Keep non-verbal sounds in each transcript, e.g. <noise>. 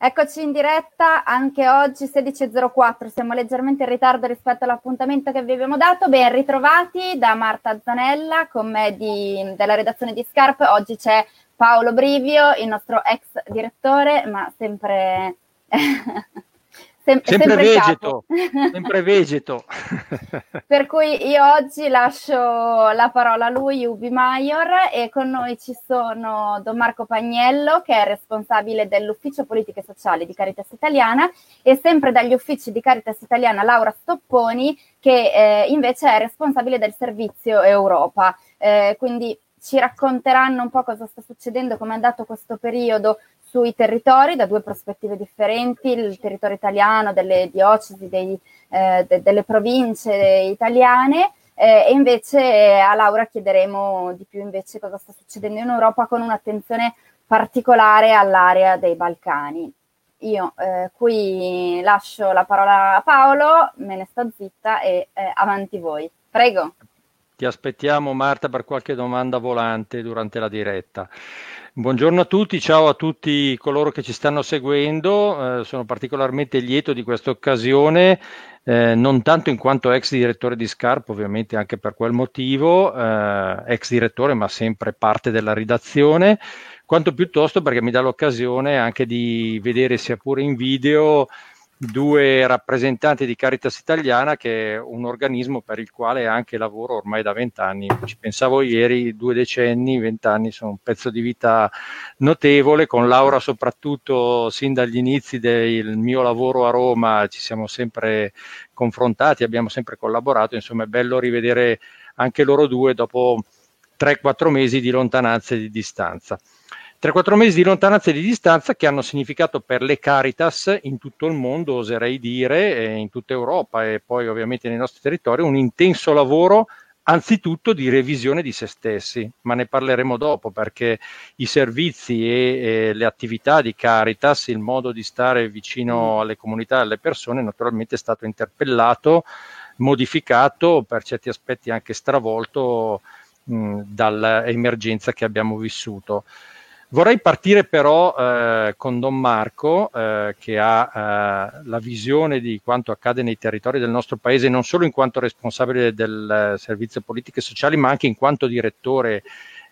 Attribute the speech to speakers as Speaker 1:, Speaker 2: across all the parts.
Speaker 1: Eccoci in diretta anche oggi 16.04, siamo leggermente in ritardo rispetto all'appuntamento che vi abbiamo dato. Ben ritrovati da Marta Zanella con me di, della redazione di Scarpe. Oggi c'è Paolo Brivio, il nostro ex direttore, ma sempre
Speaker 2: Sem- sempre, sempre vegeto, sempre vegeto. <laughs>
Speaker 1: per cui io oggi lascio la parola a lui, Ubi Maior, e con noi ci sono Don Marco Pagnello, che è responsabile dell'ufficio politiche sociali di Caritas Italiana, e sempre dagli uffici di Caritas Italiana Laura Stopponi, che eh, invece è responsabile del servizio Europa. Eh, quindi ci racconteranno un po' cosa sta succedendo, come è andato questo periodo sui territori da due prospettive differenti, il territorio italiano, delle diocesi, dei, eh, de, delle province italiane eh, e invece a Laura chiederemo di più invece cosa sta succedendo in Europa con un'attenzione particolare all'area dei Balcani. Io eh, qui lascio la parola a Paolo, me ne sto zitta e eh, avanti voi. Prego.
Speaker 2: Ti aspettiamo Marta per qualche domanda volante durante la diretta. Buongiorno a tutti, ciao a tutti coloro che ci stanno seguendo, eh, sono particolarmente lieto di questa occasione, eh, non tanto in quanto ex direttore di Scarpa, ovviamente anche per quel motivo, eh, ex direttore ma sempre parte della redazione, quanto piuttosto perché mi dà l'occasione anche di vedere sia pure in video due rappresentanti di Caritas Italiana, che è un organismo per il quale anche lavoro ormai da vent'anni. Ci pensavo ieri, due decenni, vent'anni sono un pezzo di vita notevole, con Laura soprattutto sin dagli inizi del mio lavoro a Roma ci siamo sempre confrontati, abbiamo sempre collaborato, insomma è bello rivedere anche loro due dopo 3-4 mesi di lontananza e di distanza. 3-4 mesi di lontananza e di distanza che hanno significato per le Caritas in tutto il mondo, oserei dire, in tutta Europa e poi ovviamente nei nostri territori, un intenso lavoro anzitutto di revisione di se stessi, ma ne parleremo dopo perché i servizi e, e, le attività di Caritas, il modo di stare vicino mm. alle comunità e alle persone naturalmente è stato interpellato, modificato, per certi aspetti anche stravolto mh, dall'emergenza che abbiamo vissuto. Vorrei partire però eh, con Don Marco, eh, che ha eh, la visione di quanto accade nei territori del nostro paese, non solo in quanto responsabile del eh, servizio politiche sociali, ma anche in quanto direttore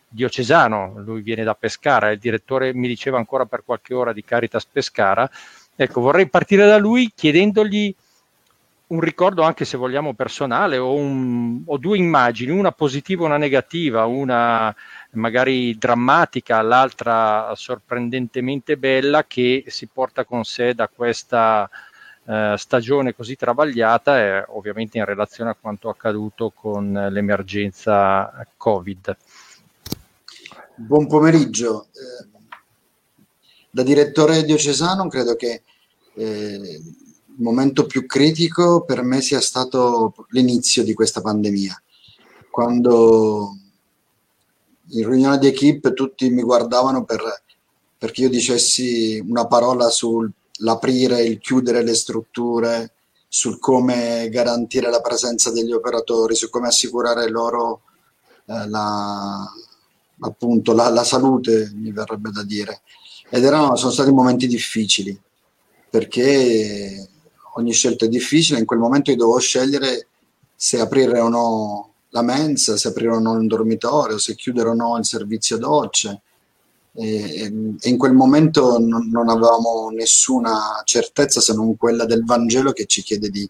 Speaker 2: diocesano. Lui viene da Pescara, il direttore mi diceva ancora per qualche ora di Caritas Pescara. Ecco, vorrei partire da lui chiedendogli un ricordo anche se vogliamo personale o, un, o due immagini, una positiva e una negativa, una magari drammatica, l'altra sorprendentemente bella che si porta con sé da questa eh, stagione così travagliata e ovviamente in relazione a quanto accaduto con l'emergenza Covid.
Speaker 3: Buon pomeriggio. Eh, da direttore diocesano credo che eh, il momento più critico per me sia stato l'inizio di questa pandemia, quando in riunione di equipe tutti mi guardavano per, perché io dicessi una parola sull'aprire il chiudere le strutture, sul come garantire la presenza degli operatori, su come assicurare loro eh, la, appunto, la, la, salute, mi verrebbe da dire. Ed erano, sono stati momenti difficili perché ogni scelta è difficile, in quel momento io dovevo scegliere se aprire o no la mensa, se aprire o no un dormitorio, se chiudere o no il servizio docce. E, e in quel momento non, non, avevamo nessuna certezza se non quella del Vangelo che ci chiede di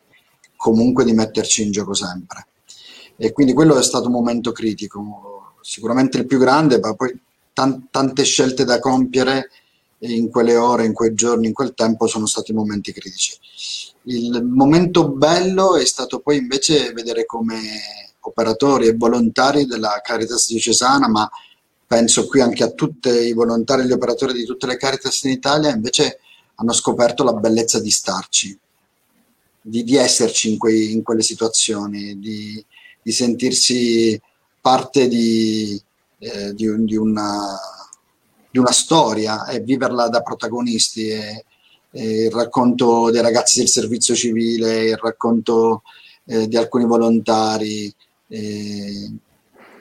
Speaker 3: comunque di metterci in gioco sempre. E quindi quello è stato un momento critico, sicuramente il più grande, ma poi tan- tante scelte da compiere in quelle ore, in quei giorni, in quel tempo sono stati momenti critici. Il momento bello è stato poi invece vedere come operatori e volontari della Caritas diocesana, ma penso qui anche a tutti i volontari e gli operatori di tutte le Caritas in Italia, invece hanno scoperto la bellezza di starci, di, di esserci in, quei, in, quelle situazioni, di, di sentirsi parte di, eh, di, di, una, di, una, storia e viverla da protagonisti. E, il racconto dei ragazzi del servizio civile, il racconto eh, di alcuni volontari, eh,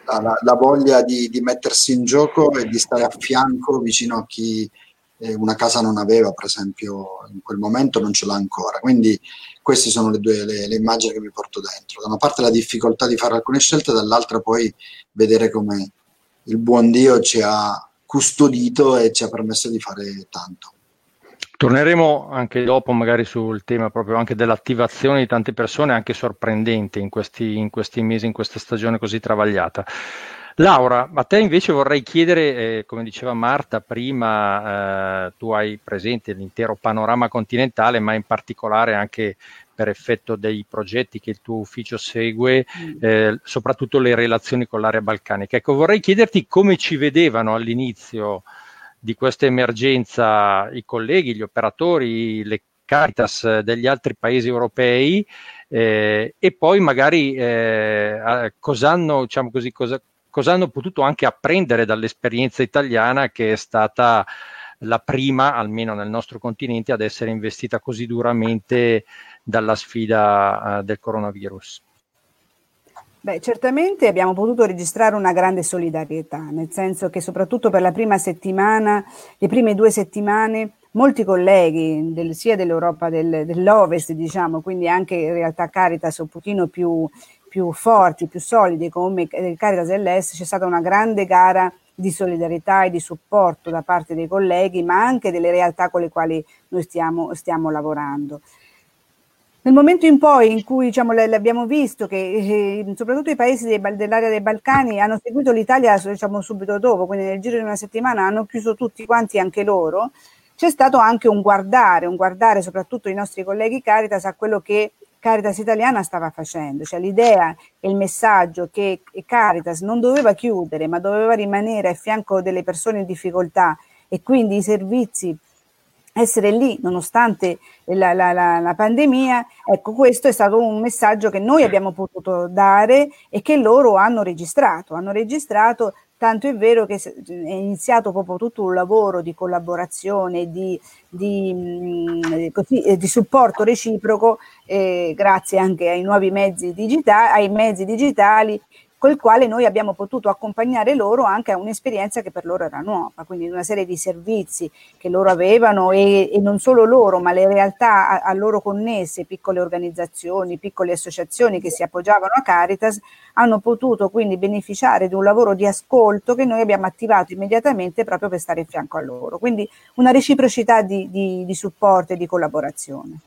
Speaker 3: la, la, voglia di, di, mettersi in gioco e di stare a fianco vicino a chi eh, una casa non aveva, per esempio, in quel momento non ce l'ha ancora. Quindi queste sono le due le, le immagini che mi porto dentro. Da una parte la difficoltà di fare alcune scelte, dall'altra poi vedere come il buon Dio ci ha custodito e ci ha permesso di fare tanto.
Speaker 2: Torneremo anche dopo magari sul tema proprio anche dell'attivazione di tante persone, anche sorprendente in questi, in questi mesi, in questa stagione così travagliata. Laura, a te invece vorrei chiedere, eh, come diceva Marta prima, eh, tu hai presente l'intero panorama continentale, ma in particolare anche per effetto dei progetti che il tuo ufficio segue, mm. eh, soprattutto le relazioni con l'area balcanica. Ecco, vorrei chiederti come ci vedevano all'inizio di questa emergenza i colleghi, gli operatori, le Caritas degli altri paesi europei eh, e poi magari eh, cosa hanno, diciamo così, cosa, cosa hanno potuto anche apprendere dall'esperienza italiana che è stata la prima, almeno nel nostro continente, ad essere investita così duramente dalla sfida uh, del coronavirus?
Speaker 4: Beh, certamente abbiamo potuto registrare una grande solidarietà, nel senso che soprattutto per la prima settimana, le prime due settimane, molti colleghi del, sia dell'Europa del, dell'Ovest, diciamo, quindi anche in realtà Caritas un pochino più, più forti, più solidi come Caritas dell'Est, c'è stata una grande gara di solidarietà e di supporto da parte dei colleghi, ma anche delle realtà con le quali noi stiamo, stiamo lavorando. Nel momento in poi in cui diciamo, l'abbiamo visto che eh, soprattutto i paesi dei, dell'area dei Balcani hanno seguito l'Italia diciamo, subito dopo, quindi nel giro di una settimana hanno chiuso tutti quanti anche loro, c'è stato anche un guardare, un guardare soprattutto i nostri colleghi Caritas a quello che Caritas Italiana stava facendo, cioè l'idea e il messaggio che Caritas non doveva chiudere ma doveva rimanere a fianco delle persone in difficoltà e quindi i servizi essere lì nonostante la, la, la, la, pandemia, ecco questo è stato un messaggio che noi abbiamo potuto dare e che loro hanno registrato, hanno registrato tanto è vero che è iniziato proprio tutto un lavoro di collaborazione, di, di, mm, così, eh, di supporto reciproco, eh, grazie anche ai nuovi mezzi digitali, ai mezzi digitali col quale noi abbiamo potuto accompagnare loro anche a un'esperienza che per loro era nuova, quindi una serie di servizi che loro avevano e, e non solo loro, ma le realtà a, a, loro connesse, piccole organizzazioni, piccole associazioni che si appoggiavano a Caritas, hanno potuto quindi beneficiare di un lavoro di ascolto che noi abbiamo attivato immediatamente proprio per stare in fianco a loro. Quindi una reciprocità di, di, di supporto e di collaborazione.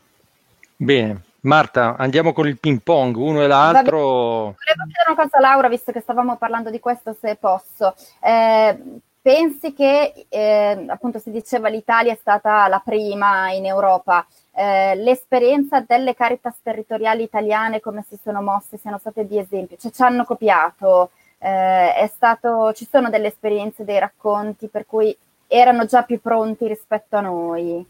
Speaker 2: Bene, Marta, andiamo con il ping pong, uno e l'altro.
Speaker 1: Volevo chiedere una cosa a Laura, visto che stavamo parlando di questo, se posso. Eh, pensi che, eh, appunto, si diceva l'Italia è stata la prima in Europa. Eh, l'esperienza delle caritas territoriali italiane, come si sono mosse, siano state di esempio, cioè ci hanno copiato, eh, stato, ci sono delle esperienze, dei racconti per cui erano già più pronti rispetto a noi.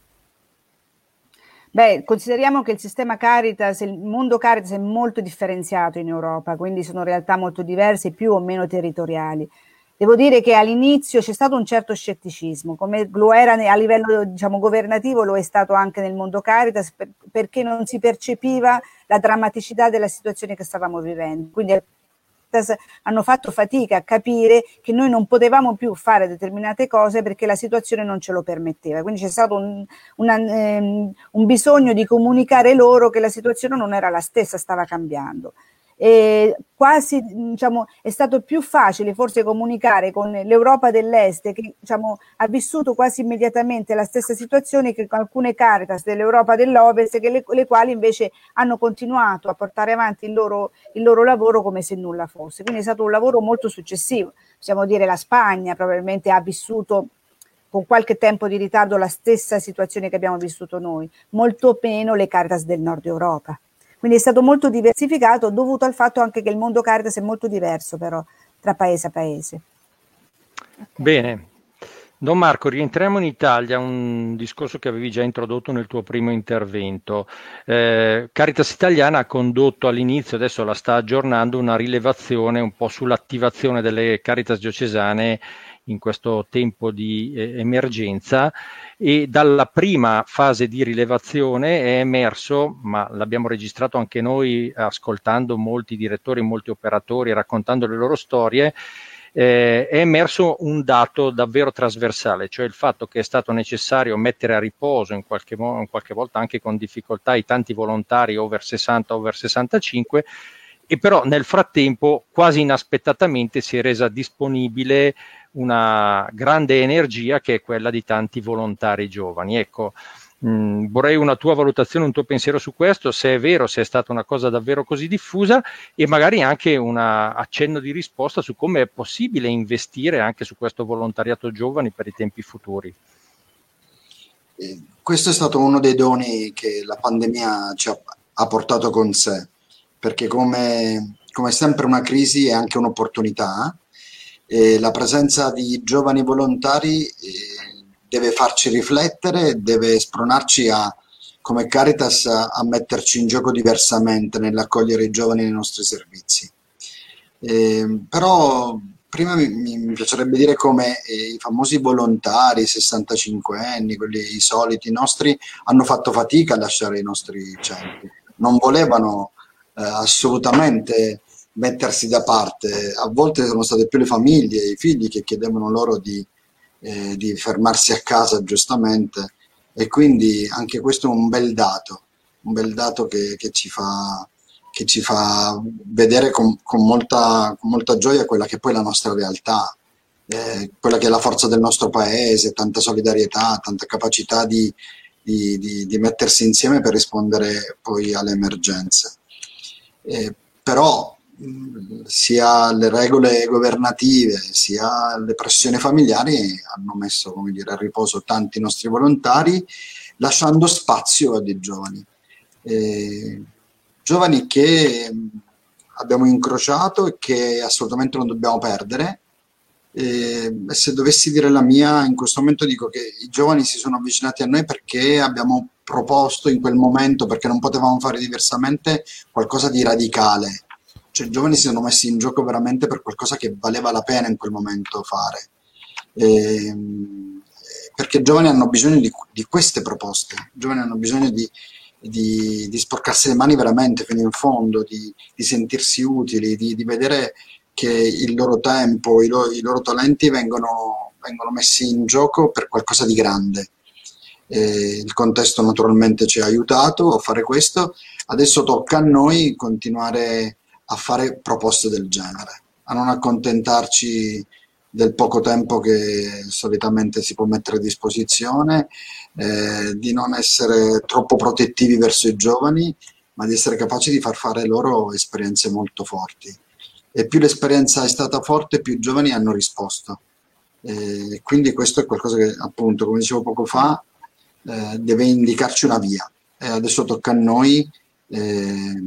Speaker 4: Beh, consideriamo che il sistema Caritas, il mondo Caritas è molto differenziato in Europa, quindi sono realtà molto diverse, più o meno territoriali. Devo dire che all'inizio c'è stato un certo scetticismo, come lo era a livello diciamo, governativo, lo è stato anche nel mondo Caritas, per, perché non si percepiva la drammaticità della situazione che stavamo vivendo. Quindi hanno fatto fatica a capire che noi non potevamo più fare determinate cose perché la situazione non ce lo permetteva. Quindi c'è stato un, una, ehm, un bisogno di comunicare loro che la situazione non era la stessa, stava cambiando eh, quasi diciamo, è stato più facile forse comunicare con l'Europa dell'Est che diciamo, ha vissuto quasi immediatamente la stessa situazione che con alcune Caritas dell'Europa dell'Ovest che le, le, quali invece hanno continuato a portare avanti il loro, il loro lavoro come se nulla fosse. Quindi è stato un lavoro molto successivo. Possiamo dire la Spagna probabilmente ha vissuto con qualche tempo di ritardo la stessa situazione che abbiamo vissuto noi, molto meno le Caritas del Nord Europa. Quindi è stato molto diversificato dovuto al fatto anche che il mondo Caritas è molto diverso però tra paese a paese.
Speaker 2: Bene. Don Marco, rientriamo in Italia, un discorso che avevi già introdotto nel tuo primo intervento. Eh, Caritas Italiana ha condotto all'inizio, adesso la sta aggiornando, una rilevazione un po' sull'attivazione delle Caritas diocesane in questo tempo di eh, emergenza e dalla prima fase di rilevazione è emerso, ma l'abbiamo registrato anche noi ascoltando molti direttori, molti operatori, raccontando le loro storie, eh, è emerso un dato davvero trasversale, cioè il fatto che è stato necessario mettere a riposo in qualche, mo- in qualche volta anche con difficoltà i tanti volontari over 60, over 65 e però nel frattempo quasi inaspettatamente si è resa disponibile una grande energia che è quella di tanti volontari giovani. Ecco, mh, mm, vorrei una tua valutazione, un tuo pensiero su questo, se è vero, se è stata una cosa davvero così diffusa e magari anche un accenno di risposta su come è possibile investire anche su questo volontariato giovani per i tempi futuri.
Speaker 3: Eh, questo è stato uno dei doni che la pandemia ci ha, ha portato con sé, perché come, come sempre una crisi è anche un'opportunità eh, la presenza di giovani volontari eh, deve farci riflettere, deve spronarci a, come Caritas a, a, metterci in gioco diversamente nell'accogliere i giovani nei nostri servizi. Eh, però prima mi, mi, piacerebbe dire come eh, i famosi volontari, 65 anni, quelli i soliti nostri, hanno fatto fatica a lasciare i nostri centri. Non volevano assolutamente mettersi da parte. A volte sono state più le famiglie, i figli che chiedevano loro di, eh, di fermarsi a casa giustamente e quindi anche questo è un bel dato, un bel dato che, che, ci, fa, che ci, fa, vedere con, con, molta, con, molta, gioia quella che poi è la nostra realtà, eh, quella che è la forza del nostro paese, tanta solidarietà, tanta capacità di, di, di mettersi insieme per rispondere poi alle emergenze. Eh, però sia le regole governative sia le pressioni familiari hanno messo dire, a riposo tanti nostri volontari lasciando spazio a dei giovani. Eh, giovani che abbiamo incrociato e che assolutamente non dobbiamo perdere e se dovessi dire la mia in questo momento dico che i giovani si sono avvicinati a noi perché abbiamo proposto in quel momento perché non potevamo fare diversamente qualcosa di radicale cioè, i giovani si sono messi in gioco veramente per qualcosa che valeva la pena in quel momento fare. E, ehm, perché i giovani hanno bisogno di, di, queste proposte, i giovani hanno bisogno di, di, di, sporcarsi le mani veramente fino in fondo, di, sentirsi utili, di, vedere che il loro tempo, i, lo, i loro talenti vengono, vengono, messi in gioco per qualcosa di grande. E il contesto naturalmente ci ha aiutato a fare questo, adesso tocca a noi continuare a fare proposte del genere, a non accontentarci del poco tempo che solitamente si può mettere a disposizione, eh, di non essere troppo protettivi verso i giovani, ma di essere capaci di far fare loro esperienze molto forti. E più l'esperienza è stata forte, più i giovani hanno risposto. E quindi questo è qualcosa che, appunto, come dicevo poco fa, eh, deve indicarci una via. E adesso tocca a noi. Eh,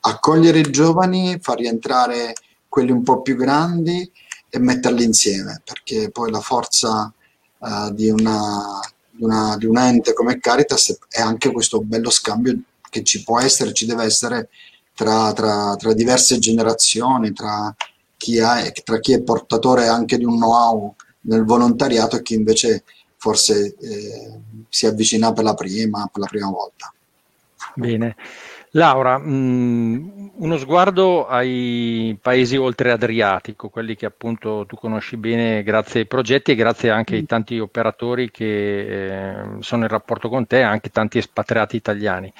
Speaker 3: accogliere i giovani, far rientrare quelli un po' più grandi e metterli insieme, perché poi la forza uh, di, una, di, una, di un ente come Caritas è anche questo bello scambio che ci può essere, ci deve essere tra, tra, tra diverse generazioni, tra chi, ha, tra chi, è portatore anche di un know-how nel volontariato e chi invece forse eh, si avvicina per la prima, per la prima volta.
Speaker 2: Bene. Laura, mh, mm, uno sguardo ai paesi oltre Adriatico, quelli che appunto tu conosci bene grazie ai progetti e grazie anche ai mm. tanti operatori che eh, sono in rapporto con te, anche tanti espatriati italiani.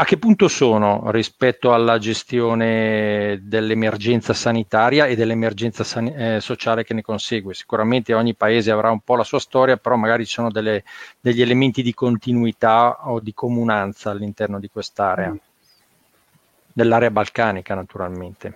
Speaker 2: A che punto sono rispetto alla gestione dell'emergenza sanitaria e dell'emergenza san- eh, sociale che ne consegue? Sicuramente ogni paese avrà un po' la sua storia, però magari ci sono delle, degli elementi di continuità o di comunanza all'interno di quest'area. Mm dell'area balcanica naturalmente.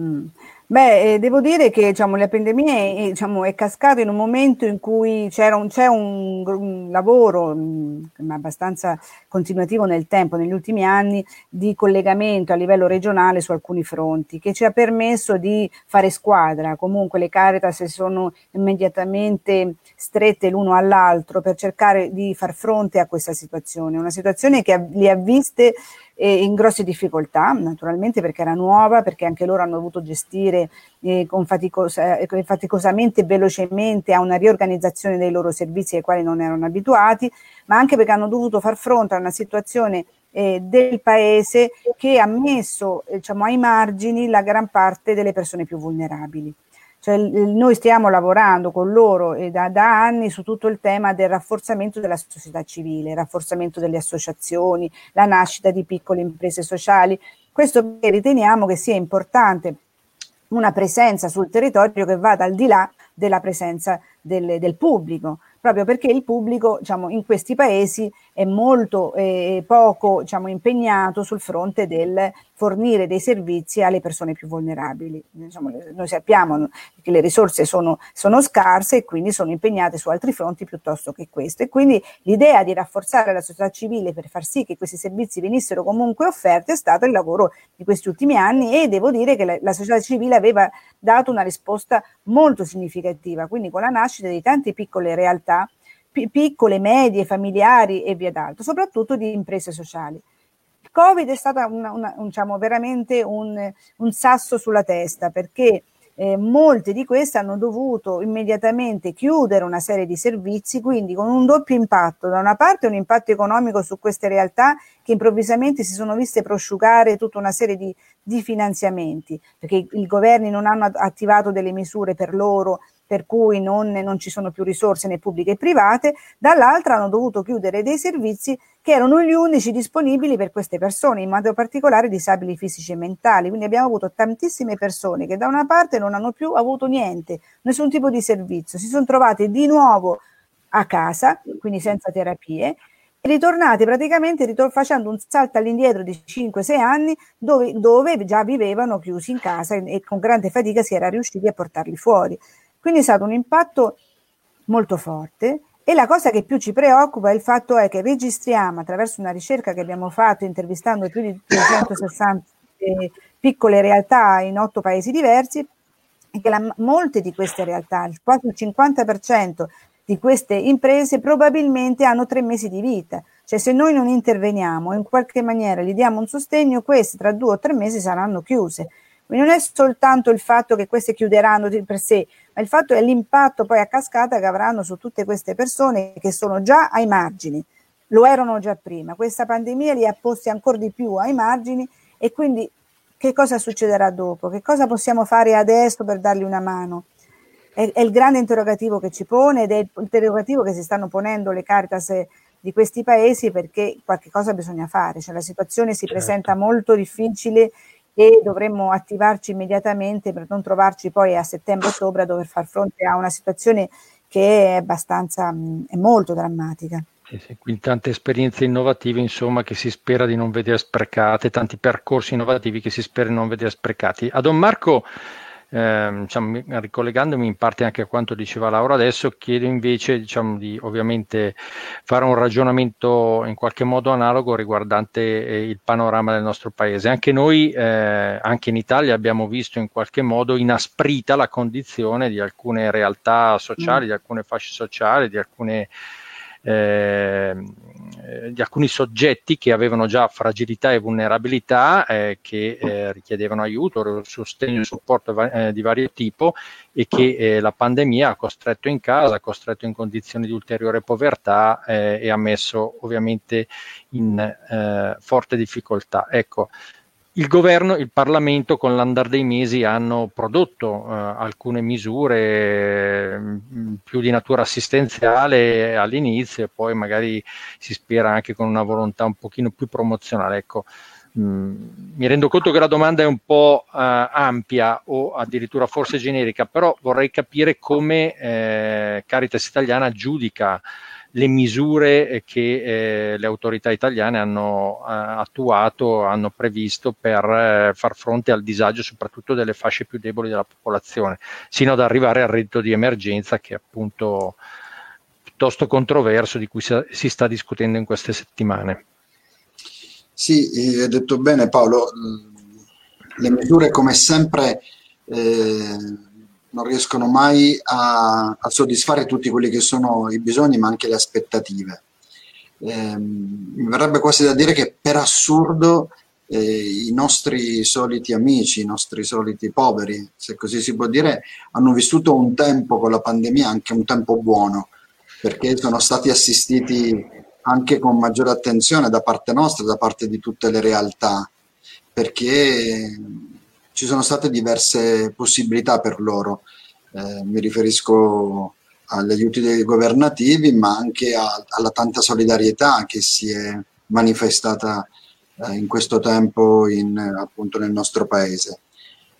Speaker 4: Mm. Beh, eh, devo dire che diciamo, la pandemia è, diciamo, è cascata in un momento in cui c'era un, c'è un, un lavoro mh, mm, abbastanza continuativo nel tempo, negli ultimi anni, di collegamento a livello regionale su alcuni fronti, che ci ha permesso di fare squadra. Comunque le Caritas si sono immediatamente strette l'uno all'altro per cercare di far fronte a questa situazione, una situazione che li ha viste eh, in grosse difficoltà, naturalmente perché era nuova, perché anche loro hanno dovuto gestire eh, con faticosa, eh, faticosamente e velocemente a una riorganizzazione dei loro servizi ai quali non erano abituati, ma anche perché hanno dovuto far fronte a una situazione eh, del paese che ha messo diciamo, ai margini la gran parte delle persone più vulnerabili. Cioè, noi stiamo lavorando con loro eh, da, da, anni su tutto il tema del rafforzamento della società civile, il rafforzamento delle associazioni, la nascita di piccole imprese sociali. Questo riteniamo che sia importante una presenza sul territorio che vada al di là della presenza del, del pubblico proprio perché il pubblico diciamo, in questi paesi è molto eh, poco diciamo, impegnato sul fronte del fornire dei servizi alle persone più vulnerabili. Diciamo, noi sappiamo che le risorse sono, sono, scarse e quindi sono impegnate su altri fronti piuttosto che questo. E quindi l'idea di rafforzare la società civile per far sì che questi servizi venissero comunque offerti è stato il lavoro di questi ultimi anni e devo dire che la, la società civile aveva dato una risposta molto significativa, quindi con la nascita di tante piccole realtà piccole, medie, familiari e via d'altro, soprattutto di imprese sociali. Il Covid è stato un, diciamo, veramente un, un, sasso sulla testa perché eh, molte di queste hanno dovuto immediatamente chiudere una serie di servizi, quindi con un doppio impatto. Da una parte un impatto economico su queste realtà che improvvisamente si sono viste prosciugare tutta una serie di, di finanziamenti, perché i governi non hanno attivato delle misure per loro per cui non, non, ci sono più risorse né pubbliche né private, dall'altra hanno dovuto chiudere dei servizi che erano gli unici disponibili per queste persone, in modo particolare disabili fisici e mentali. Quindi abbiamo avuto tantissime persone che da una parte non hanno più avuto niente, nessun tipo di servizio, si sono trovate di nuovo a casa, quindi senza terapie, ritornati praticamente ritor- facendo un salto all'indietro di 5-6 anni dove, dove, già vivevano chiusi in casa e, e con grande fatica si era riusciti a portarli fuori. Quindi è stato un impatto molto forte e la cosa che più ci preoccupa è il fatto è che registriamo attraverso una ricerca che abbiamo fatto intervistando più di 360 eh, piccole realtà in otto paesi diversi che la, molte di queste realtà, quasi il 50% di queste imprese probabilmente hanno tre mesi di vita. Cioè se noi non interveniamo in qualche maniera gli diamo un sostegno, queste tra due o tre mesi saranno chiuse. Quindi non è soltanto il fatto che queste chiuderanno per sé, ma il fatto è l'impatto poi a cascata che avranno su tutte queste persone che sono già ai margini, lo erano già prima. Questa pandemia li ha posti ancora di più ai margini e quindi che cosa succederà dopo? Che cosa possiamo fare adesso per dargli una mano? È, è il grande interrogativo che ci pone ed è il interrogativo che si stanno ponendo le Caritas di questi paesi perché qualche cosa bisogna fare, cioè la situazione si certo. presenta molto difficile e dovremmo attivarci immediatamente per non trovarci poi a settembre-ottobre a dover far fronte a una situazione che è abbastanza, è molto drammatica.
Speaker 2: Quindi tante esperienze innovative, insomma, che si spera di non vedere sprecate, tanti percorsi innovativi che si spera di non vedere sprecati. A Don Marco eh, diciamo, ricollegandomi in parte anche a quanto diceva Laura adesso, chiedo invece diciamo, di ovviamente fare un ragionamento in qualche modo analogo riguardante eh, il panorama del nostro paese. Anche noi, eh, anche in Italia, abbiamo visto in qualche modo inasprita la condizione di alcune realtà sociali, mm. di alcune fasce sociali, di alcune eh, di alcuni soggetti che avevano già fragilità e vulnerabilità eh, che eh, richiedevano aiuto, sostegno e supporto eh, di vario tipo e che eh, la pandemia ha costretto in casa, ha costretto in condizioni di ulteriore povertà eh, e ha messo ovviamente in forte difficoltà. Ecco, il governo, il Parlamento con l'andare dei mesi hanno prodotto eh, alcune misure mh, mm, più di natura assistenziale all'inizio e poi magari si spera anche con una volontà un pochino più promozionale. Ecco, mh, mm, mi rendo conto che la domanda è un po' eh, ampia o addirittura forse generica, però vorrei capire come eh, Caritas Italiana giudica le misure eh, che eh, le autorità italiane hanno eh, attuato, hanno previsto per eh, far fronte al disagio soprattutto delle fasce più deboli della popolazione, sino ad arrivare al reddito di emergenza che è appunto piuttosto controverso di cui si sta discutendo in queste settimane.
Speaker 3: Sì, hai detto bene Paolo, le misure come sempre eh, non riescono mai a, a, soddisfare tutti quelli che sono i bisogni, ma anche le aspettative. Eh, mi verrebbe quasi da dire che per assurdo eh, i nostri soliti amici, i nostri soliti poveri, se così si può dire, hanno vissuto un tempo con la pandemia, anche un tempo buono, perché sono stati assistiti anche con maggiore attenzione da parte nostra, da parte di tutte le realtà, perché ci sono state diverse possibilità per loro. Eh, mi riferisco agli aiuti governativi, ma anche a, alla tanta solidarietà che si è manifestata eh, in questo tempo in, appunto nel nostro paese.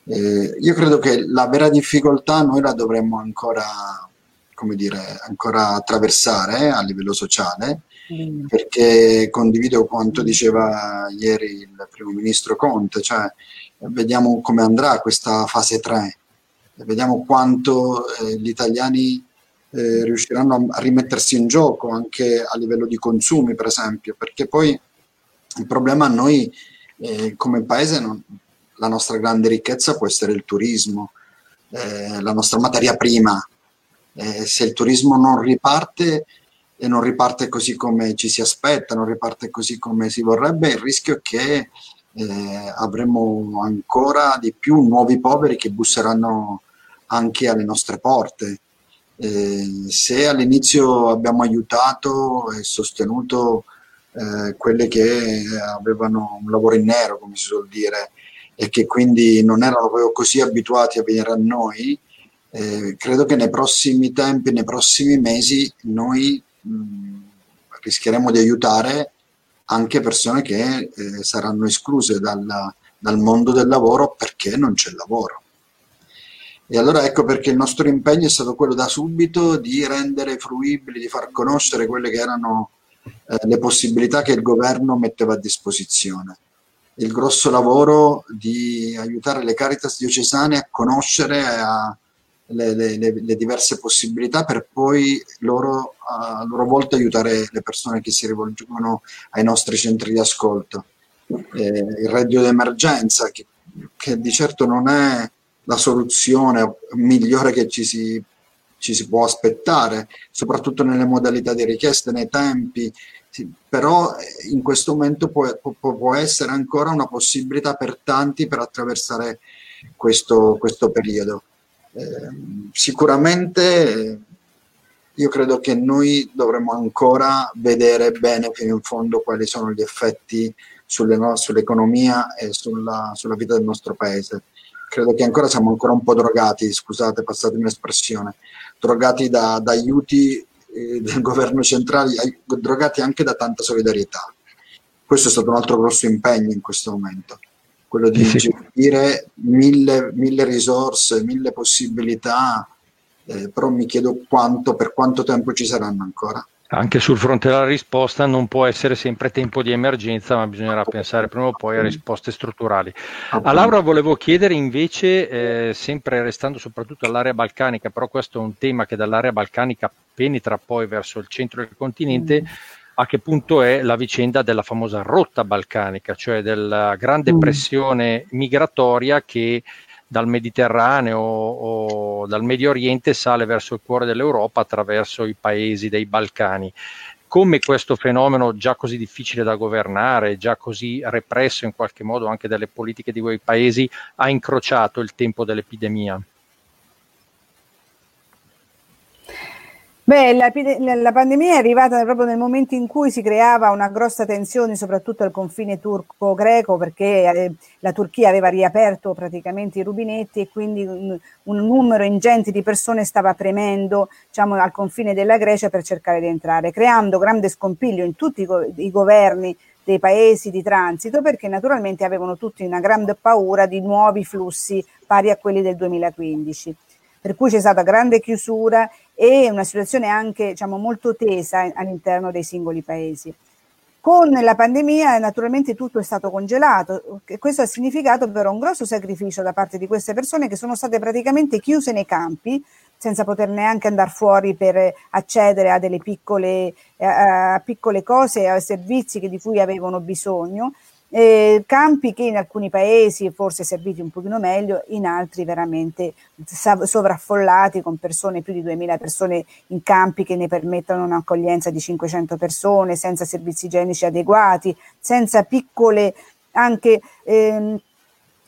Speaker 3: Eh, io credo che la vera difficoltà noi la dovremmo ancora, come dire, ancora attraversare eh, a livello sociale, perché condivido quanto diceva ieri il primo ministro Conte, cioè vediamo come andrà questa fase 3, vediamo quanto eh, gli italiani eh, riusciranno a rimettersi in gioco anche a livello di consumi, per esempio, perché poi il problema a noi eh, come paese, non, la nostra grande ricchezza può essere il turismo, eh, la nostra materia prima. Eh, se il turismo non riparte e non riparte così come ci si aspetta, non riparte così come si vorrebbe, il rischio è che eh, avremo ancora di più nuovi poveri che busseranno anche alle nostre porte. Eh, se all'inizio abbiamo aiutato e sostenuto eh, quelle che avevano un lavoro in nero, come si suol dire, e che quindi non erano proprio così abituati a venire a noi, eh, credo che nei prossimi tempi, nei prossimi mesi, noi mh, rischieremo di aiutare anche persone che eh, saranno escluse dal, dal mondo del lavoro perché non c'è lavoro. E allora ecco perché il nostro impegno è stato quello da subito di rendere fruibili, di far conoscere quelle che erano eh, le possibilità che il governo metteva a disposizione. Il grosso lavoro di aiutare le Caritas diocesane a conoscere a le, le, le, diverse possibilità per poi loro a loro volta aiutare le persone che si rivolgono ai nostri centri di ascolto. Eh, il reddito d'emergenza, che, che di certo non è la soluzione migliore che ci si, ci si può aspettare, soprattutto nelle modalità di richiesta, nei tempi, sì, però eh, in questo momento può, può, può, essere ancora una possibilità per tanti per attraversare questo, questo periodo. Eh, sicuramente io credo che noi dovremmo ancora vedere bene fino in fondo quali sono gli effetti sulle no, sull'economia e sulla, sulla vita del nostro paese. Credo che ancora siamo ancora un po' drogati, scusate, passatemi l'espressione, drogati da, da aiuti eh, del <laughs> governo centrale, drogati anche da tanta solidarietà. Questo è stato un altro grosso impegno in questo momento, quello di sì. gestire mille, mille risorse, mille possibilità, eh, però mi chiedo quanto, per quanto tempo ci saranno ancora.
Speaker 2: Anche sul fronte della risposta non può essere sempre tempo di emergenza, ma bisognerà pensare prima o poi a risposte strutturali. A Laura volevo chiedere invece, eh, sempre restando soprattutto all'area balcanica, però questo è un tema che dall'area balcanica penetra poi verso il centro del continente, mm. A che punto è la vicenda della famosa rotta balcanica, cioè della grande mm. pressione migratoria che dal Mediterraneo o dal Medio Oriente sale verso il cuore dell'Europa attraverso i paesi dei Balcani. Come questo fenomeno già così difficile da governare, già così represso in qualche modo anche dalle politiche di quei paesi, ha incrociato il tempo dell'epidemia?
Speaker 4: Beh, la, la, pandemia è arrivata proprio nel momento in cui si creava una grossa tensione, soprattutto al confine turco-greco, perché eh, la Turchia aveva riaperto praticamente i rubinetti e quindi un, un numero ingente di persone stava premendo diciamo, al confine della Grecia per cercare di entrare, creando grande scompiglio in tutti i, i governi dei paesi di transito, perché naturalmente avevano tutti una grande paura di nuovi flussi pari a quelli del 2015 per cui c'è stata grande chiusura e una situazione anche diciamo, molto tesa all'interno dei singoli paesi. Con la pandemia naturalmente tutto è stato congelato questo ha significato però un grosso sacrificio da parte di queste persone che sono state praticamente chiuse nei campi senza poter neanche andare fuori per accedere a delle piccole, a piccole cose, a servizi di cui avevano bisogno eh, campi che in alcuni paesi forse serviti un pochino meglio, in altri veramente sovraffollati con persone, più di 2000 persone in campi che ne permettono un'accoglienza di 500 persone, senza servizi igienici adeguati, senza piccole anche... Ehm,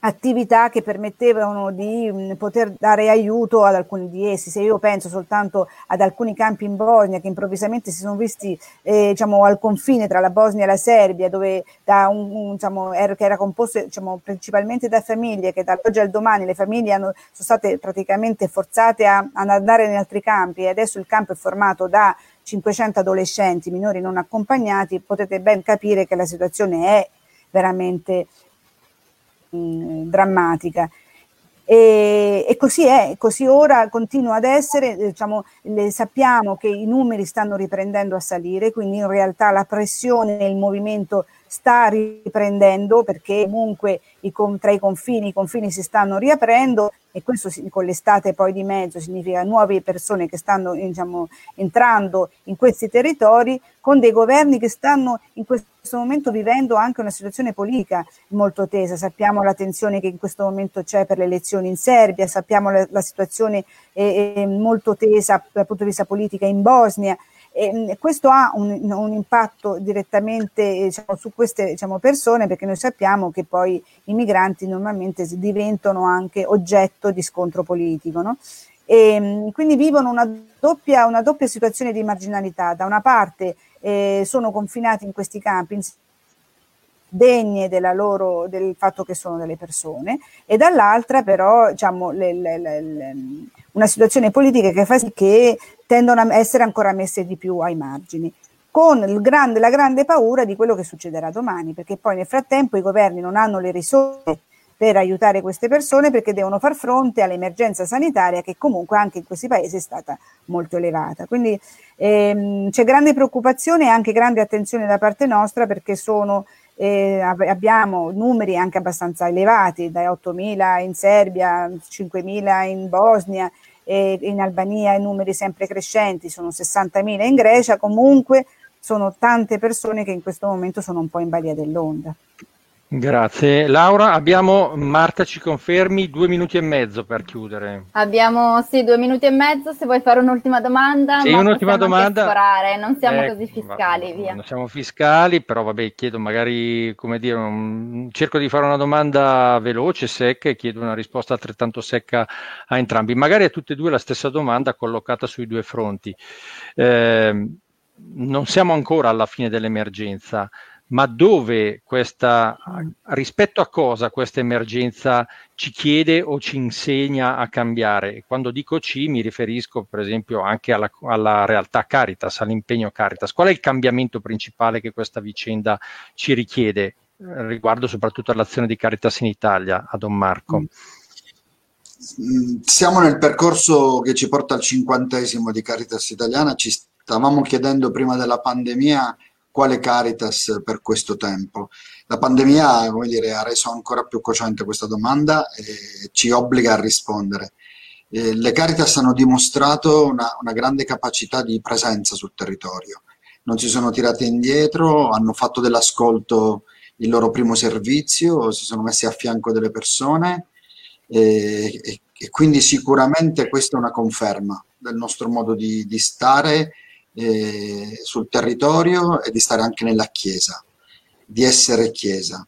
Speaker 4: attività che permettevano di mh, poter dare aiuto ad alcuni di essi. Se io penso soltanto ad alcuni campi in Bosnia che improvvisamente si sono visti eh, diciamo, al confine tra la Bosnia e la Serbia, dove da un, un, diciamo, era, che era composto diciamo, principalmente da famiglie, che dall'oggi al domani le famiglie hanno, sono state praticamente forzate a, ad andare in altri campi e adesso il campo è formato da 500 adolescenti minori non accompagnati, potete ben capire che la situazione è veramente drammatica. E, e, così è, così ora continua ad essere, diciamo, le, sappiamo che i numeri stanno riprendendo a salire, quindi in realtà la pressione nel movimento sta riprendendo perché comunque i, tra i confini, i confini si stanno riaprendo e questo con l'estate poi di mezzo significa nuove persone che stanno diciamo, entrando in questi territori con dei governi che stanno in questo momento vivendo anche una situazione politica molto tesa. Sappiamo la tensione che in questo momento c'è per le elezioni in Serbia, sappiamo la, la situazione è, è molto tesa dal punto di vista politica in Bosnia e questo ha un, un impatto direttamente diciamo, su queste diciamo, persone perché noi sappiamo che poi i migranti normalmente diventano anche oggetto di scontro politico. No? E, quindi vivono una doppia, una doppia, situazione di marginalità. Da una parte eh, sono confinati in questi campi degne loro, del fatto che sono delle persone e dall'altra però diciamo, le, le, le, una situazione politica che fa sì che tendono a essere ancora messe di più ai margini con grande, la grande paura di quello che succederà domani, perché poi nel frattempo i governi non hanno le risorse per aiutare queste persone perché devono far fronte all'emergenza sanitaria che comunque anche in questi paesi è stata molto elevata. Quindi ehm, c'è grande preoccupazione e anche grande attenzione da parte nostra perché sono eh, abbiamo numeri anche abbastanza elevati, dai 8.000 in Serbia, 5.000 in Bosnia, e in Albania i numeri sempre crescenti, sono 60.000 in Grecia, comunque sono tante persone che in questo momento sono un po' in balia dell'onda.
Speaker 2: Grazie. Laura, abbiamo, Marta ci confermi, due minuti e mezzo per chiudere.
Speaker 1: Abbiamo sì, due minuti e mezzo, se vuoi fare un'ultima domanda.
Speaker 2: Sì, un'ultima domanda.
Speaker 1: Sforare. Non siamo eh, così fiscali,
Speaker 2: va,
Speaker 1: via.
Speaker 2: Non siamo fiscali, però vabbè, chiedo magari, come dire, un, cerco di fare una domanda veloce, secca e chiedo una risposta altrettanto secca a entrambi. Magari a tutte e due la stessa domanda collocata sui due fronti. Eh, non siamo ancora alla fine dell'emergenza ma dove questa, rispetto a cosa questa emergenza ci chiede o ci insegna a cambiare? Quando dico ci mi riferisco per esempio anche alla, alla, realtà Caritas, all'impegno Caritas. Qual è il cambiamento principale che questa vicenda ci richiede riguardo soprattutto all'azione di Caritas in Italia, a Don Marco?
Speaker 3: Mm, siamo nel percorso che ci porta al cinquantesimo di Caritas italiana, ci stavamo chiedendo prima della pandemia quale Caritas per questo tempo? La pandemia, dire, ha reso ancora più cocente questa domanda e ci obbliga a rispondere. Eh, le Caritas hanno dimostrato una, una grande capacità di presenza sul territorio, non si sono tirate indietro, hanno fatto dell'ascolto il loro primo servizio, si sono messi a fianco delle persone e, e, e quindi sicuramente questa è una conferma del nostro modo di, di stare eh, sul territorio e di stare anche nella Chiesa, di essere Chiesa.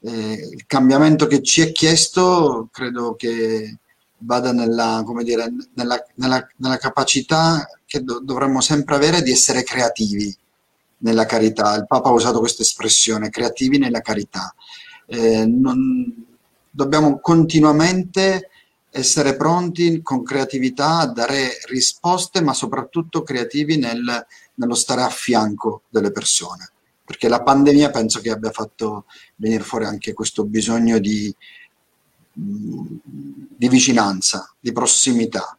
Speaker 3: Eh, il cambiamento che ci è chiesto credo che vada nella, dire, nella, nella, nella capacità che do, dovremmo sempre avere di essere creativi nella carità. Il Papa ha usato questa espressione, creativi nella carità. Eh, non, dobbiamo continuamente essere pronti con creatività a dare risposte, ma soprattutto creativi nel, nello stare a fianco delle persone. Perché la pandemia penso che abbia fatto venire fuori anche questo bisogno di, di vicinanza, di prossimità.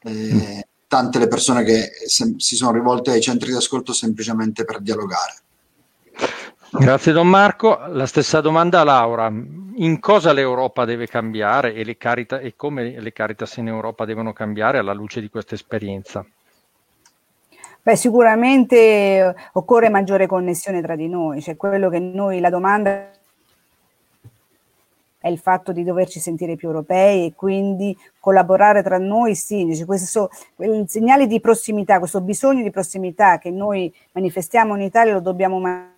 Speaker 3: Eh, tante le persone che sem- si sono rivolte ai centri di ascolto semplicemente per dialogare.
Speaker 2: Grazie Don Marco. La stessa domanda a Laura. In cosa l'Europa deve cambiare e, Carita- e come le Caritas in Europa devono cambiare alla luce di questa esperienza?
Speaker 4: Beh, sicuramente occorre maggiore connessione tra di noi, cioè quello che noi, la domanda è il fatto di doverci sentire più europei e quindi collaborare tra noi, sì, cioè questo segnale di prossimità, questo bisogno di prossimità che noi manifestiamo in Italia lo dobbiamo mantenere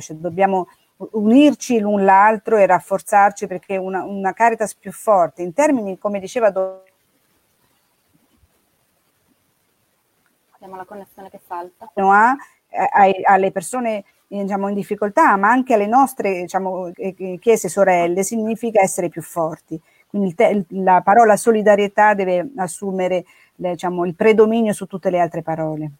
Speaker 4: cioè, dobbiamo unirci l'un l'altro e rafforzarci perché una, una Caritas più forte, in termini, come diceva Do-
Speaker 1: Abbiamo la connessione che salta.
Speaker 4: Ha, eh, alle persone diciamo, in difficoltà, ma anche alle nostre diciamo, chiese sorelle, significa essere più forti. Quindi te, la parola solidarietà deve assumere diciamo, il predominio su tutte le altre parole.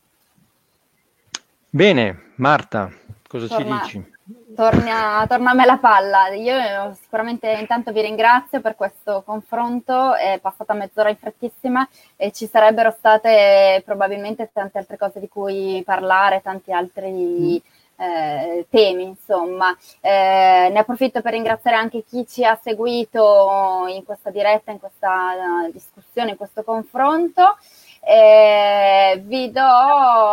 Speaker 2: Bene, Marta, cosa
Speaker 1: torna,
Speaker 2: ci dici?
Speaker 1: Torna, torna, a me la palla. Io sicuramente intanto vi ringrazio per questo confronto, è passata mezz'ora in frettissima e ci sarebbero state probabilmente tante altre cose di cui parlare, tanti altri eh, temi, insomma. Eh, ne approfitto per ringraziare anche chi ci ha seguito in questa diretta, in questa discussione, in questo confronto. Eh, vi do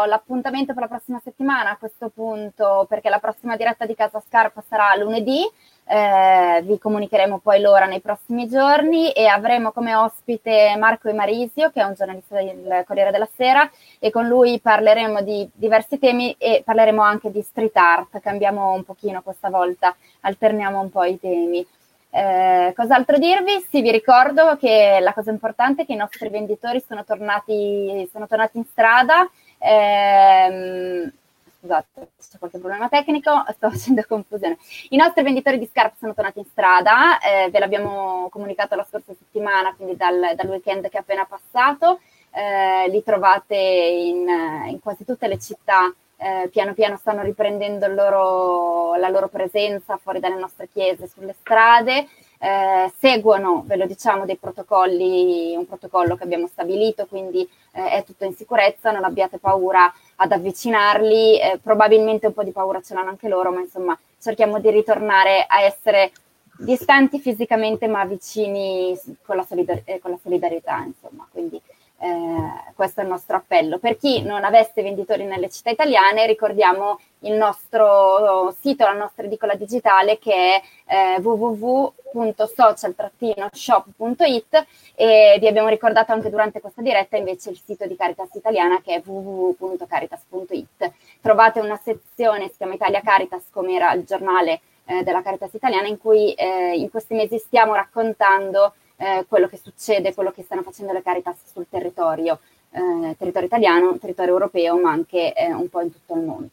Speaker 1: l'appuntamento per la prossima settimana a questo punto perché la prossima diretta di Casa Scarpa sarà lunedì. Eh, vi comunicheremo poi l'ora nei prossimi giorni e avremo come ospite Marco Emarisio che è un giornalista del Corriere della Sera e con lui parleremo di diversi temi e parleremo anche di street art, cambiamo un pochino questa volta, alterniamo un po' i temi. Eh, cos'altro dirvi? Sì, vi ricordo che la cosa importante è che i nostri venditori sono tornati, sono tornati in strada. Eh, scusate, c'è qualche problema tecnico, sto <laughs> facendo confusione. I nostri venditori di scarpe sono tornati in strada, eh, ve l'abbiamo comunicato la scorsa settimana, quindi dal, dal weekend che è appena passato. Eh, li trovate in, in quasi tutte le città eh, piano piano stanno riprendendo loro, la loro presenza fuori dalle nostre chiese, sulle strade, eh, seguono, ve lo diciamo, dei protocolli, un protocollo che abbiamo stabilito, quindi eh, è tutto in sicurezza, non abbiate paura ad avvicinarli, eh, probabilmente un po' di paura ce l'hanno anche loro, ma insomma cerchiamo di ritornare a essere distanti fisicamente ma vicini con la, solidar- eh, con la solidarietà, insomma, quindi eh, questo è il nostro appello. Per chi non avesse venditori nelle città italiane, ricordiamo il nostro sito, la nostra edicola digitale che è eh, www.social-shop.it e vi abbiamo ricordato anche durante questa diretta invece il sito di Caritas Italiana che è www.caritas.it. Trovate una sezione, si chiama Italia Caritas, come era il giornale eh, della Caritas Italiana, in cui eh, in questi mesi stiamo raccontando eh, quello che succede, quello che stanno facendo le Caritas sul territorio, eh, territorio italiano, territorio europeo, ma anche eh, un po' in tutto il mondo.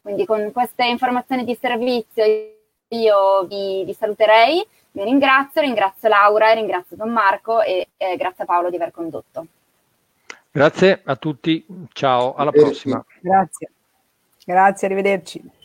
Speaker 1: Quindi con queste informazioni di servizio io vi, vi saluterei, vi ringrazio, ringrazio Laura, ringrazio Don Marco e grazie a Paolo di aver condotto.
Speaker 2: Grazie a tutti, ciao, alla prossima.
Speaker 4: Grazie, grazie, arrivederci.